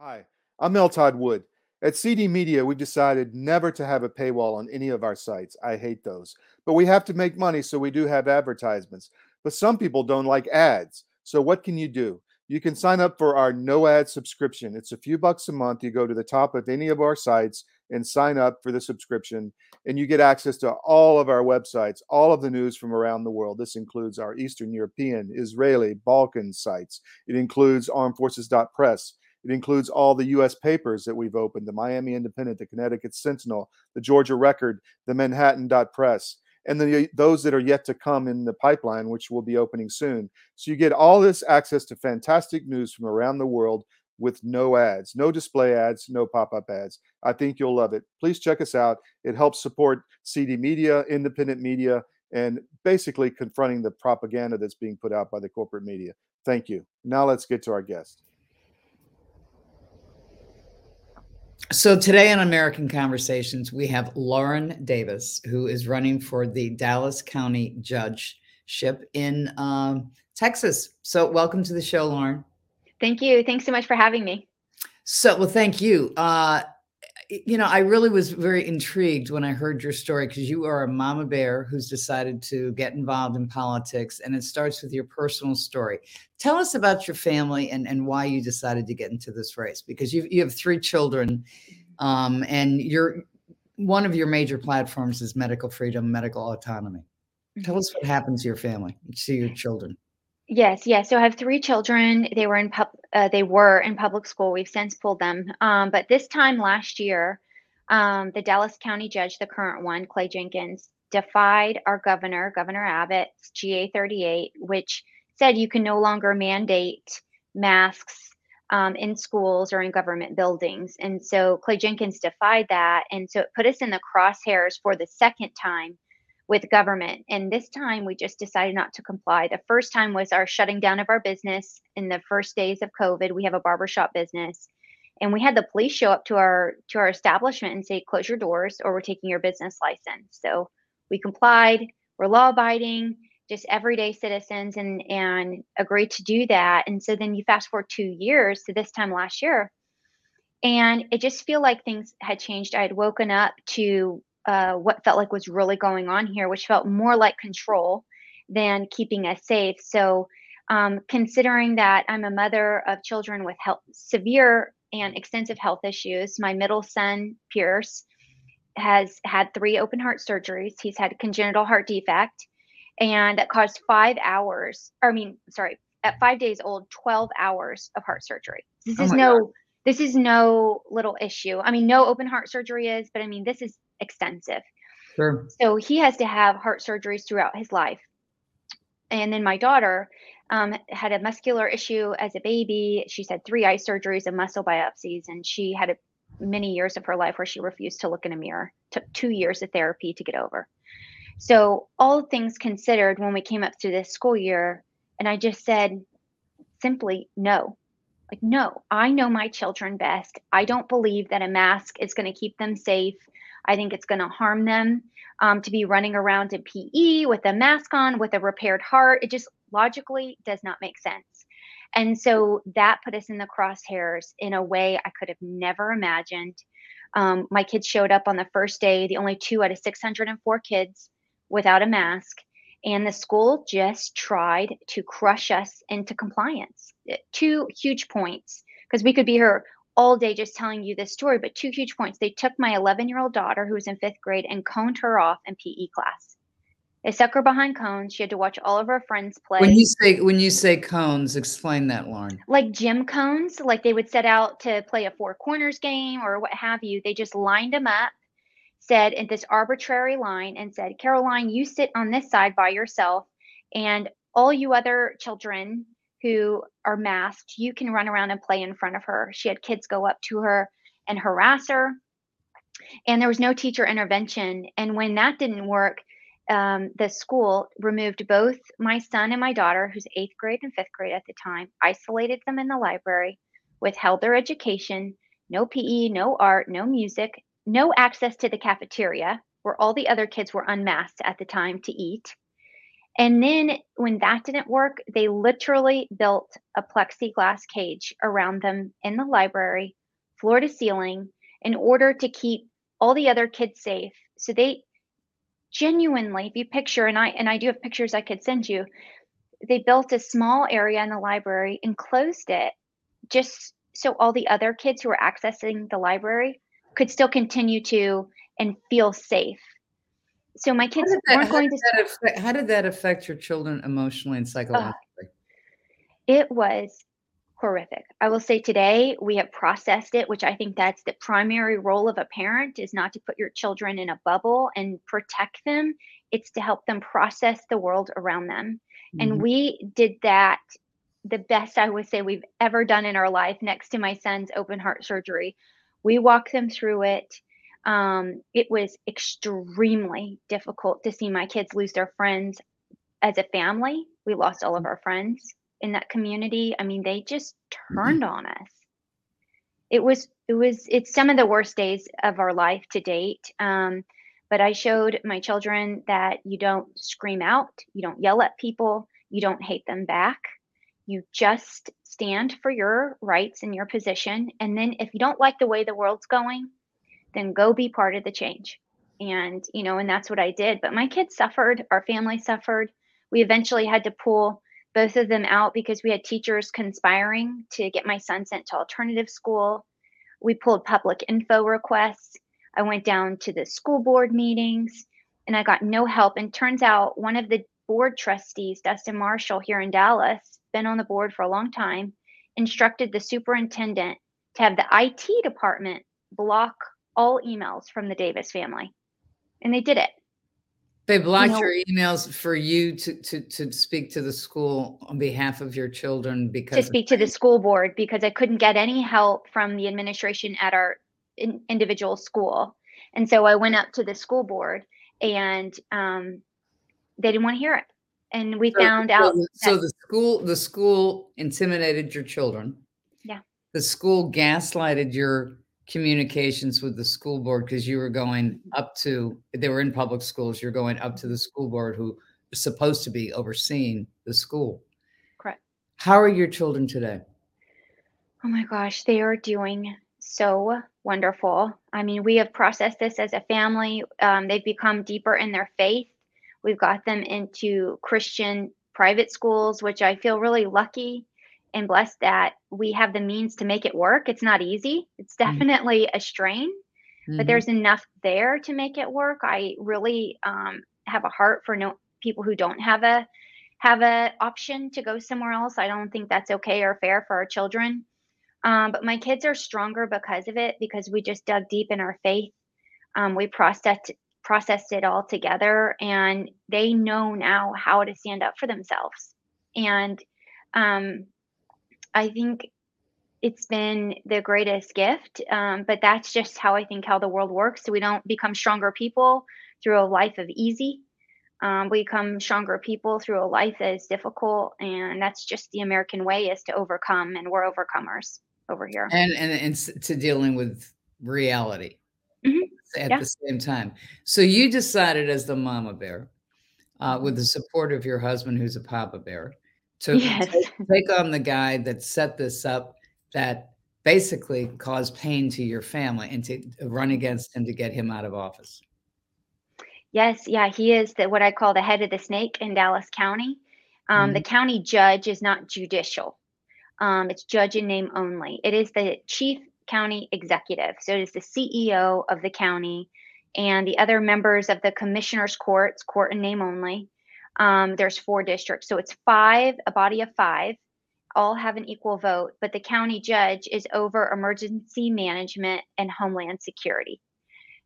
Hi, I'm Mel Todd Wood. At CD Media, we've decided never to have a paywall on any of our sites. I hate those. But we have to make money, so we do have advertisements. But some people don't like ads. So what can you do? You can sign up for our no ad subscription. It's a few bucks a month. You go to the top of any of our sites and sign up for the subscription, and you get access to all of our websites, all of the news from around the world. This includes our Eastern European, Israeli, Balkan sites. It includes armedforces.press. It includes all the U.S. papers that we've opened the Miami Independent, the Connecticut Sentinel, the Georgia Record, the Manhattan Dot Press, and the, those that are yet to come in the pipeline, which will be opening soon. So you get all this access to fantastic news from around the world with no ads, no display ads, no pop up ads. I think you'll love it. Please check us out. It helps support CD media, independent media, and basically confronting the propaganda that's being put out by the corporate media. Thank you. Now let's get to our guest. So today on American Conversations, we have Lauren Davis, who is running for the Dallas County Judgeship in um, Texas. So welcome to the show, Lauren. Thank you. Thanks so much for having me. So, well, thank you. Uh, you know, I really was very intrigued when I heard your story because you are a mama bear who's decided to get involved in politics, and it starts with your personal story. Tell us about your family and, and why you decided to get into this race because you you have three children, um, and you're one of your major platforms is medical freedom, medical autonomy. Tell us what happens to your family, to your children. Yes, yes. So I have three children. They were in pub, uh, they were in public school. We've since pulled them. Um, but this time last year, um, the Dallas County judge, the current one, Clay Jenkins, defied our governor, Governor Abbott's GA 38, which said you can no longer mandate masks um, in schools or in government buildings. And so Clay Jenkins defied that. And so it put us in the crosshairs for the second time with government. And this time we just decided not to comply. The first time was our shutting down of our business in the first days of COVID. We have a barbershop business. And we had the police show up to our to our establishment and say, close your doors or we're taking your business license. So we complied, we're law abiding, just everyday citizens and and agreed to do that. And so then you fast forward two years to this time last year. And it just feel like things had changed. I had woken up to uh, what felt like was really going on here, which felt more like control than keeping us safe. So, um, considering that I'm a mother of children with health, severe and extensive health issues, my middle son, Pierce, has had three open heart surgeries. He's had congenital heart defect, and that caused five hours, or I mean, sorry, at five days old, 12 hours of heart surgery. This oh is no. God. This is no little issue. I mean, no open heart surgery is, but I mean, this is extensive. Sure. So he has to have heart surgeries throughout his life. And then my daughter um, had a muscular issue as a baby. She's had three eye surgeries and muscle biopsies, and she had a, many years of her life where she refused to look in a mirror. Took two years of therapy to get over. So all things considered, when we came up to this school year, and I just said simply no. Like, no, I know my children best. I don't believe that a mask is going to keep them safe. I think it's going to harm them um, to be running around in PE with a mask on with a repaired heart. It just logically does not make sense. And so that put us in the crosshairs in a way I could have never imagined. Um, my kids showed up on the first day, the only two out of 604 kids without a mask. And the school just tried to crush us into compliance. Two huge points because we could be here all day just telling you this story, but two huge points. They took my 11 year old daughter, who was in fifth grade, and coned her off in PE class. They stuck her behind cones. She had to watch all of her friends play. When you say when you say cones, explain that, Lauren. Like gym cones, like they would set out to play a four corners game or what have you. They just lined them up, said in this arbitrary line, and said, "Caroline, you sit on this side by yourself, and all you other children who are masked, you can run around and play in front of her. She had kids go up to her and harass her. And there was no teacher intervention. And when that didn't work, um, the school removed both my son and my daughter, who's eighth grade and fifth grade at the time, isolated them in the library, withheld their education, no PE, no art, no music, no access to the cafeteria, where all the other kids were unmasked at the time to eat And then when that didn't work, they literally built a plexiglass cage around them in the library, floor to ceiling, in order to keep all the other kids safe. So they genuinely, if you picture, and I and I do have pictures I could send you, they built a small area in the library and closed it just so all the other kids who were accessing the library could still continue to and feel safe. So my kids that, weren't going to. Affect, how did that affect your children emotionally and psychologically? Uh, it was horrific. I will say today we have processed it, which I think that's the primary role of a parent is not to put your children in a bubble and protect them. It's to help them process the world around them. Mm-hmm. And we did that the best I would say we've ever done in our life next to my son's open heart surgery. We walked them through it. Um, it was extremely difficult to see my kids lose their friends as a family. We lost all of our friends in that community. I mean, they just turned on us. It was, it was, it's some of the worst days of our life to date. Um, but I showed my children that you don't scream out, you don't yell at people, you don't hate them back. You just stand for your rights and your position. And then if you don't like the way the world's going, then go be part of the change. And, you know, and that's what I did. But my kids suffered, our family suffered. We eventually had to pull both of them out because we had teachers conspiring to get my son sent to alternative school. We pulled public info requests. I went down to the school board meetings and I got no help. And turns out one of the board trustees, Dustin Marshall, here in Dallas, been on the board for a long time, instructed the superintendent to have the IT department block all emails from the Davis family. And they did it. They blocked you know, your emails for you to, to to speak to the school on behalf of your children because to speak to the school board because I couldn't get any help from the administration at our in, individual school, and so I went up to the school board and um, they didn't want to hear it, and we so, found out. So, that, the school the school intimidated your children. Yeah. The school gaslighted your communications with the school board because you were going up to they were in public schools you're going up to the school board who is supposed to be overseeing the school. Correct. How are your children today? Oh my gosh they are doing so wonderful. I mean we have processed this as a family um, they've become deeper in their faith. We've got them into christian private schools which i feel really lucky and blessed that we have the means to make it work. It's not easy. It's mm-hmm. definitely mm-hmm. a strain, mm-hmm. but there's enough there to make it work. I really um, have a heart for no people who don't have a have a option to go somewhere else. I don't think that's okay or fair for our children. Um, but my kids are stronger because of it because we just dug deep in our faith. Um, we processed processed it all together, and they know now how to stand up for themselves. And um, I think it's been the greatest gift. Um, but that's just how I think how the world works. So we don't become stronger people through a life of easy. Um, we become stronger people through a life that is difficult, and that's just the American way is to overcome, and we're overcomers over here. And and, and to dealing with reality mm-hmm. at yeah. the same time. So you decided as the mama bear, uh, with the support of your husband, who's a papa bear, to yes. take, take on the guy that set this up that basically caused pain to your family and to run against him to get him out of office. Yes, yeah, he is the, what I call the head of the snake in Dallas County. Um, mm-hmm. The county judge is not judicial; um, it's judge in name only. It is the chief county executive, so it is the CEO of the county, and the other members of the commissioners' courts, court in name only, um, there's four districts. So it's five, a body of five, all have an equal vote, but the county judge is over emergency management and homeland security.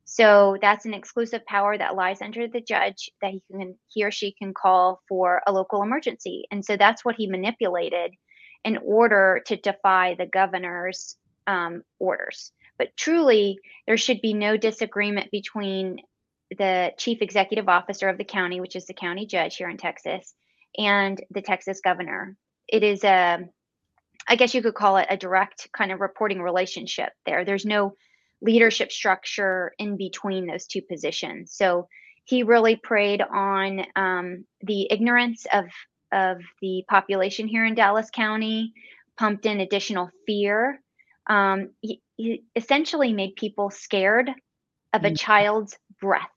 So that's an exclusive power that lies under the judge that he can he or she can call for a local emergency. And so that's what he manipulated in order to defy the governor's um, orders. But truly, there should be no disagreement between the chief executive officer of the county, which is the county judge here in Texas, and the Texas governor. It is a, I guess you could call it a direct kind of reporting relationship there. There's no leadership structure in between those two positions. So He really preyed on um, the ignorance of of the population here in Dallas County, pumped in additional fear. Um, he, he essentially made people scared of a Mm. child's breath,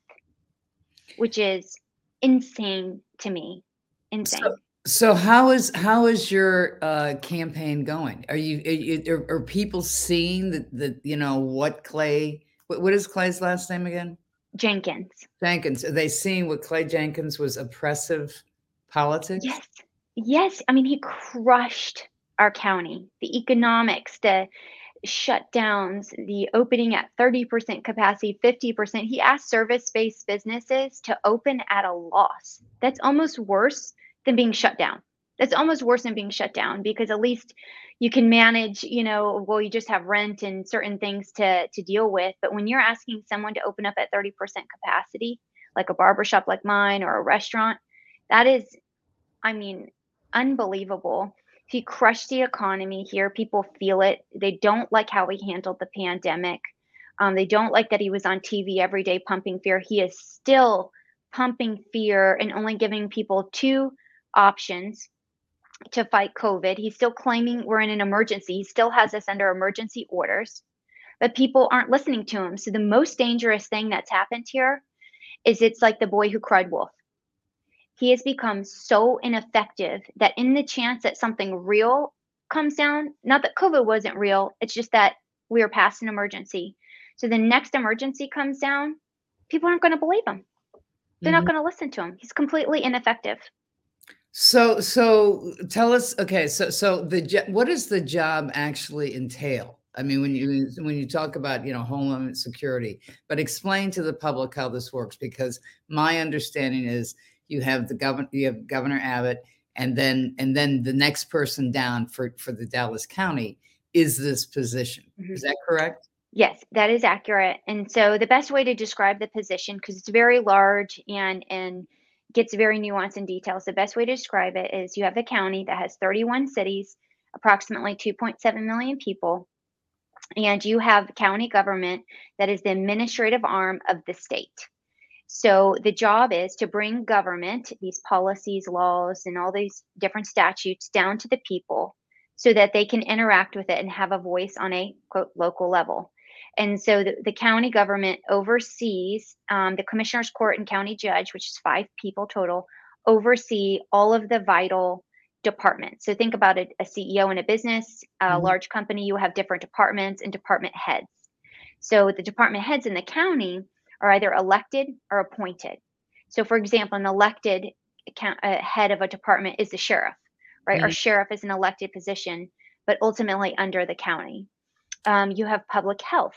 which is insane to me. Insane. So, so how is how is your uh, campaign going? Are you are, you- are, are people seeing that the you know what Clay? What, what is Clay's last name again? Jenkins. Jenkins. Are they seeing what Clay Jenkins was oppressive politics? Yes. Yes. I mean, he crushed our county, the economics, the shutdowns, the opening at 30% capacity, 50%. He asked service based businesses to open at a loss. That's almost worse than being shut down. That's almost worse than being shut down because at least you can manage, you know, well, you just have rent and certain things to, to deal with. But when you're asking someone to open up at 30% capacity, like a barbershop like mine or a restaurant, that is I mean, unbelievable. He crushed the economy here. People feel it. They don't like how he handled the pandemic. Um, they don't like that he was on TV every day pumping fear. He is still pumping fear and only giving people two options to fight COVID. He's still claiming we're in an emergency. He still has us under emergency orders, but people aren't listening to him. So, the most dangerous thing that's happened here is it's like the boy who cried wolf he has become so ineffective that in the chance that something real comes down, not that COVID wasn't real, it's just that we are past an emergency. So the next emergency comes down, people aren't going to believe him. They're Mhm. not going to listen to him. He's completely ineffective. So so tell us. Okay. So so the what does the job actually entail? I mean, when you when you talk about you know homeland security, but explain to the public how this works because my understanding is you have the governor you have Governor Abbott and then and then the next person down for for the Dallas County is this position. Mhm. Is that correct? Yes, that is accurate. And so the best way to describe the position, because it's very large and and gets very nuanced in details, the best way to describe it is you have a county that has 31 cities, approximately 2.7 million people, and you have county government that is the administrative arm of the state. So the job is to bring government, these policies, laws, and all these different statutes down to the people so that they can interact with it and have a voice on a quote local level. And so the, the county government oversees um, the commissioner's court and county judge, which is five people total, oversee all of the vital departments. So think about it, a CEO in a business, a Mhm. large company, you have different departments and department heads. So the department heads in the county are either elected or appointed. So for example, an elected account, uh, head of a department is the sheriff, right? Our Mhm. sheriff is an elected position, but ultimately under the county. Um, you have public health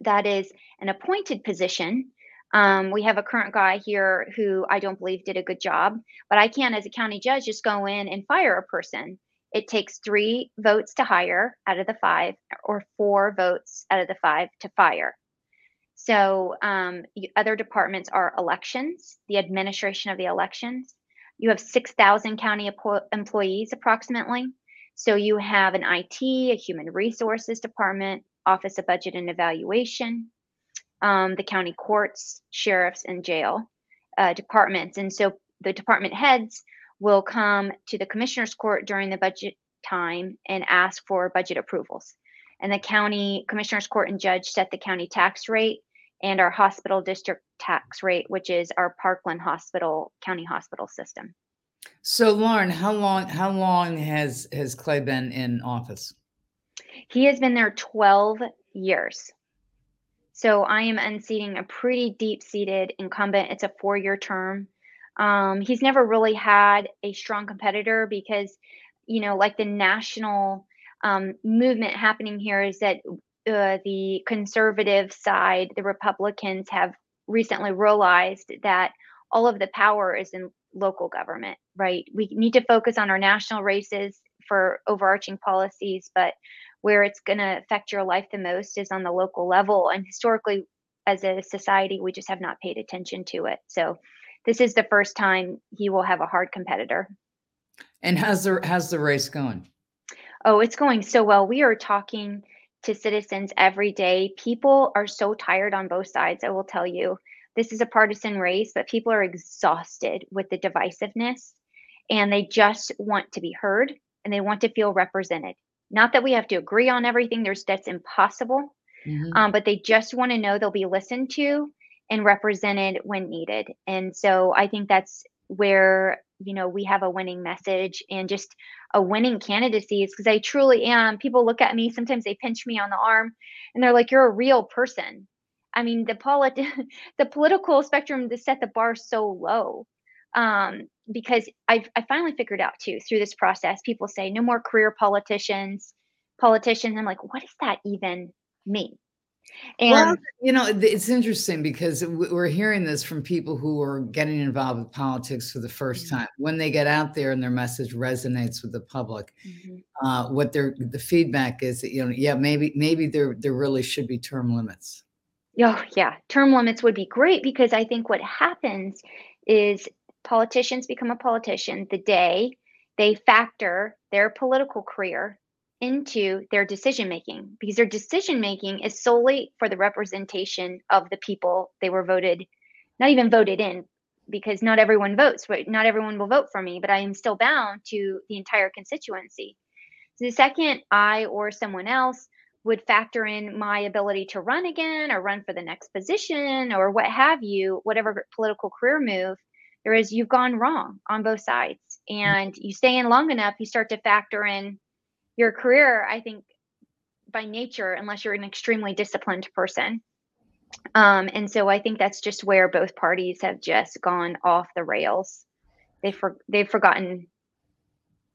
that is an appointed position. Um, we have a current guy here who I don't believe did a good job, but I can, as a county judge, just go in and fire a person. It takes three votes to hire out of the five, or four votes out of the five to fire. So, um, other departments are elections, the administration of the elections. You have 6,000 county employees approximately. So, you have an IT, a human resources department, Office of Budget and Evaluation, um, the county courts, sheriffs, and jail uh, departments. And so the department heads will come to the commissioner's court during the budget time and ask for budget approvals. And the county commissioner's court and judge set the county tax rate and our hospital district tax rate, which is our Parkland Hospital County Hospital system. So Lauren, how long how long has has Clay been in office? He has been there 12 years. So I am unseating a pretty deep seated incumbent. It's a four year term. Um, he's never really had a strong competitor because, you know, like the national um, movement happening here is that uh, the conservative side, the Republicans, have recently realized that all of the power is in local government, right? We need to focus on our national races for overarching policies, but where it's going to affect your life the most is on the local level. And historically, as a society, we just have not paid attention to it. So, this is the first time he will have a hard competitor. And how's the how's the race going? Oh, it's going so well. We are talking to citizens every day. People are so tired on both sides, I will tell you. this is a partisan race, but people are exhausted with the divisiveness and they just want to be heard and they want to feel represented. Not that we have to agree on everything, there's that's impossible. Mm-hmm. Um, but they just want to know they'll be listened to and represented when needed. And so I think that's where you know we have a winning message and just a winning candidacy is because I truly am. People look at me, sometimes they pinch me on the arm and they're like, You're a real person. I mean, the polit- the political spectrum to set the bar so low. Um, because I've I finally figured out too through this process, people say no more career politicians, politicians. I'm like, what does that even mean? And well, you know, it's interesting because we're hearing this from people who are getting involved with politics for the 1st mm-hmm. time. When they get out there and their message resonates with the public, mm-hmm. uh, what their the feedback is that you know, yeah, maybe maybe there there really should be term limits. Oh yeah, term limits would be great because I think what happens is politicians become a politician the day they factor their political career into their decision making because their decision making is solely for the representation of the people they were voted not even voted in because not everyone votes but not everyone will vote for me but i am still bound to the entire constituency. So the second i or someone else would factor in my ability to run again or run for the next position or what have you whatever political career move there is you've gone wrong on both sides. Mm. And you stay in long enough you start to factor in your career, I think by nature, unless you're an extremely disciplined person. Um, and so I think that's just where both parties have just gone off the rails. They've for, they've forgotten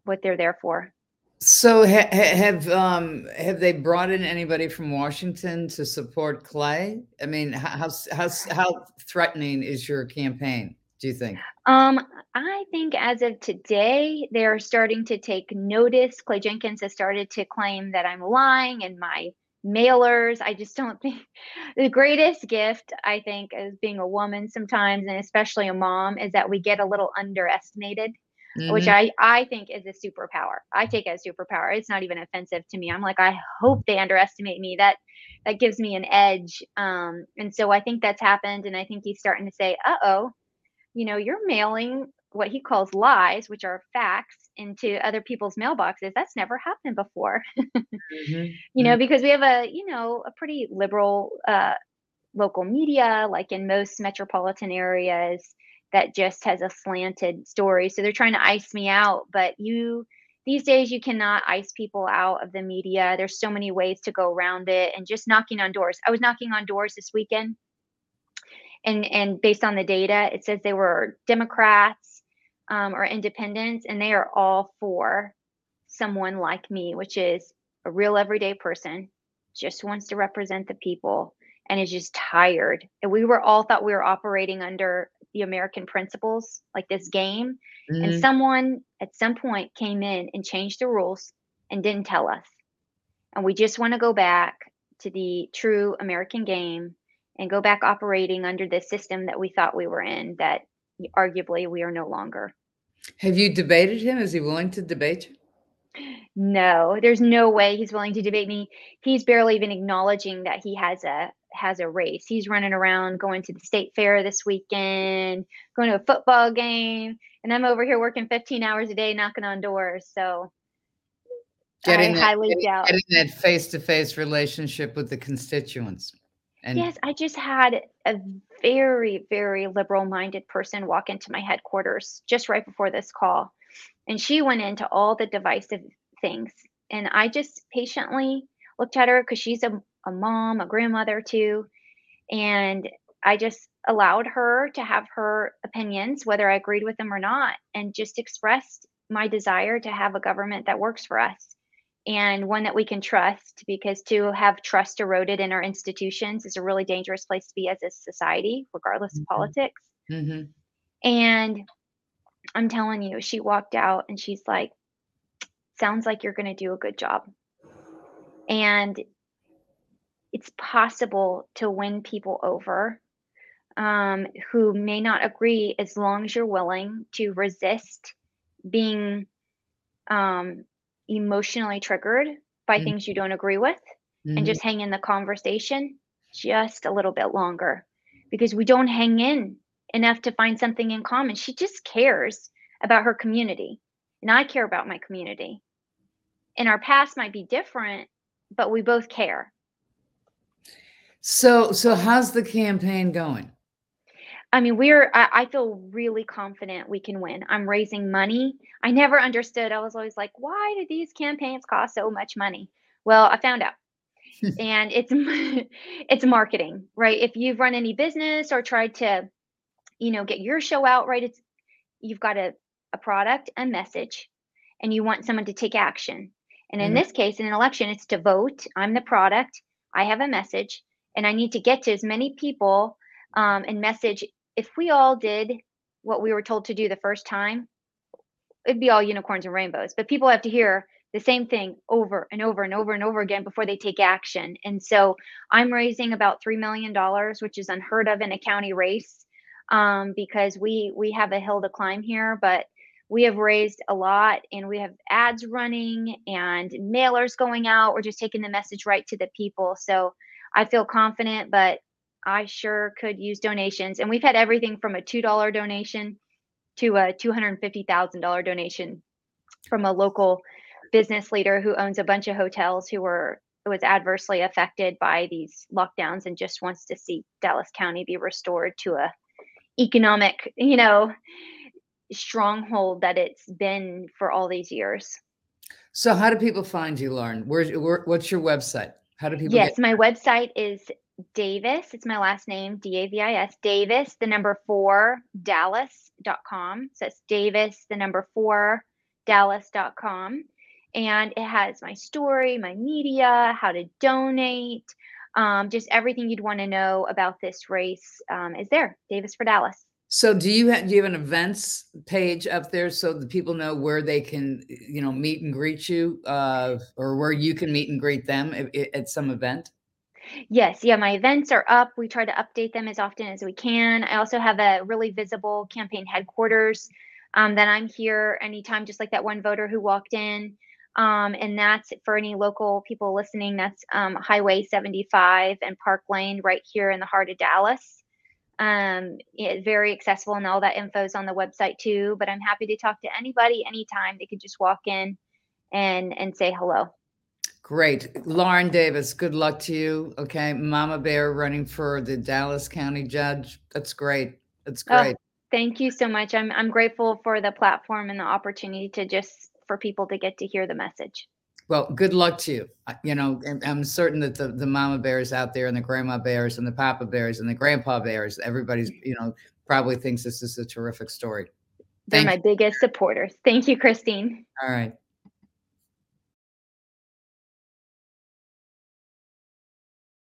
what they're there for. So ha- have um, have they brought in anybody from Washington to support Clay? I mean, how how how threatening is your campaign? Do you think? Um, I think as of today, they're starting to take notice. Clay Jenkins has started to claim that I'm lying and my mailers. I just don't think the greatest gift, I think, as being a woman sometimes, and especially a mom, is that we get a little underestimated. Mm-hmm. Which I, I think is a superpower. I take as superpower. It's not even offensive to me. I'm like, I hope they underestimate me. That that gives me an edge. Um, and so I think that's happened. And I think he's starting to say, uh oh, you know, you're mailing what he calls lies, which are facts, into other people's mailboxes. That's never happened before. mm-hmm. You know, mm-hmm. because we have a, you know, a pretty liberal uh, local media, like in most metropolitan areas, that just has a slanted story. So they're trying to ice me out. But you, these days, you cannot ice people out of the media. There's so many ways to go around it and just knocking on doors. I was knocking on doors this weekend and and based on the data, it says they were Democrats um, or independents, and they are all for someone like me, which is a real everyday person, just wants to represent the people, and is just tired. And we were all thought we were operating under the American principles, like this game, mm-hmm. and someone at some point came in and changed the rules and didn't tell us, and we just want to go back to the true American game and go back operating under the system that we thought we were in that arguably we are no longer. Have you debated him? Is he willing to debate you? No, there's no way he's willing to debate me. He's barely even acknowledging that he has a has a race. He's running around going to the state fair this weekend, going to a football game, and I'm over here working 15 hours a day knocking on doors. So getting I that, highly getting, doubt getting that face-to-face relationship with the constituents. And yes, I just had a very, very liberal minded person walk into my headquarters just right before this call. And she went into all the divisive things. And I just patiently looked at her because she's a, a mom, a grandmother too. And I just allowed her to have her opinions, whether I agreed with them or not, and just expressed my desire to have a government that works for us and one that we can trust because to have trust eroded in our institutions is a really dangerous place to be as a society, regardless mm-hmm. of politics. Mm-hmm. And I'm telling you, she walked out and she's like, sounds like you're going to do a good job. And it's possible to win people over um, who may not agree as long as you're willing to resist being um, emotionally triggered by mm-hmm. things you don't agree with mm-hmm. and just hang in the conversation just a little bit longer because we don't hang in enough to find something in common. She just cares about her community, and I care about my community. And our past might be different, but we both care. So, so how's the campaign going? I mean, we're, I, I feel really confident we can win. I'm raising money. I never understood. I was always like, why do these campaigns cost so much money? Well, I found out. and it's it's marketing, right? If you've run any business or tried to, you know, get your show out, right? It's you've got a, a product, a message, and you want someone to take action. And in mm-hmm. this case, in an election, it's to vote. I'm the product. I have a message, and I need to get to as many people um, and message if we all did what we were told to do the first time, it'd be all unicorns and rainbows. But people have to hear the same thing over and over and over and over again before they take action. And so I'm raising about $3 million, which is unheard of in a county race um, because we, we have a hill to climb here, but we have raised a lot and we have ads running and mailers going out. We're just taking the message right to the people. So I feel confident, but I sure could use donations. And we've had everything from a $2 donation to a $250,000 donation from a local business leader who owns a bunch of hotels who were was adversely affected by these lockdowns and just wants to see Dallas County be restored to a economic, you know, stronghold that it's been for all these years. So how do people find you, Lauren? Where's where, what's your website? How do people Yes, get- my website is Davis. It's my last name, D A V I S. Davis, the number four, Dallas.com. So it's Davis, the number four, Dallas.com. And it has my story, my media, how to donate, um, just everything you'd want to know about this race um, is there. Davis for Dallas. So do you have do you have an events page up there so the people know where they can you know meet and greet you uh, or where you can meet and greet them at, at some event? Yes, yeah, my events are up. We try to update them as often as we can. I also have a really visible campaign headquarters um, that I'm here anytime, just like that one voter who walked in. Um, and that's for any local people listening. That's um, Highway 75 and Park Lane, right here in the heart of Dallas. Um, it's very accessible, and all that info is on the website too. But I'm happy to talk to anybody anytime. They could just walk in and and say hello. Great. Lauren Davis, good luck to you. Okay. Mama Bear running for the Dallas County judge. That's great. That's oh, great. Oh, thank you so much. I'm I'm grateful for the platform and the opportunity to just for people to get to hear the message. Well, good luck to you. You know, I'm certain that the, the mama bears out there and the grandma bears and the papa bears and the grandpa bears, everybody's, you know, probably thinks this is a terrific story. They're my you. biggest supporters. Thank you, Christine. All right.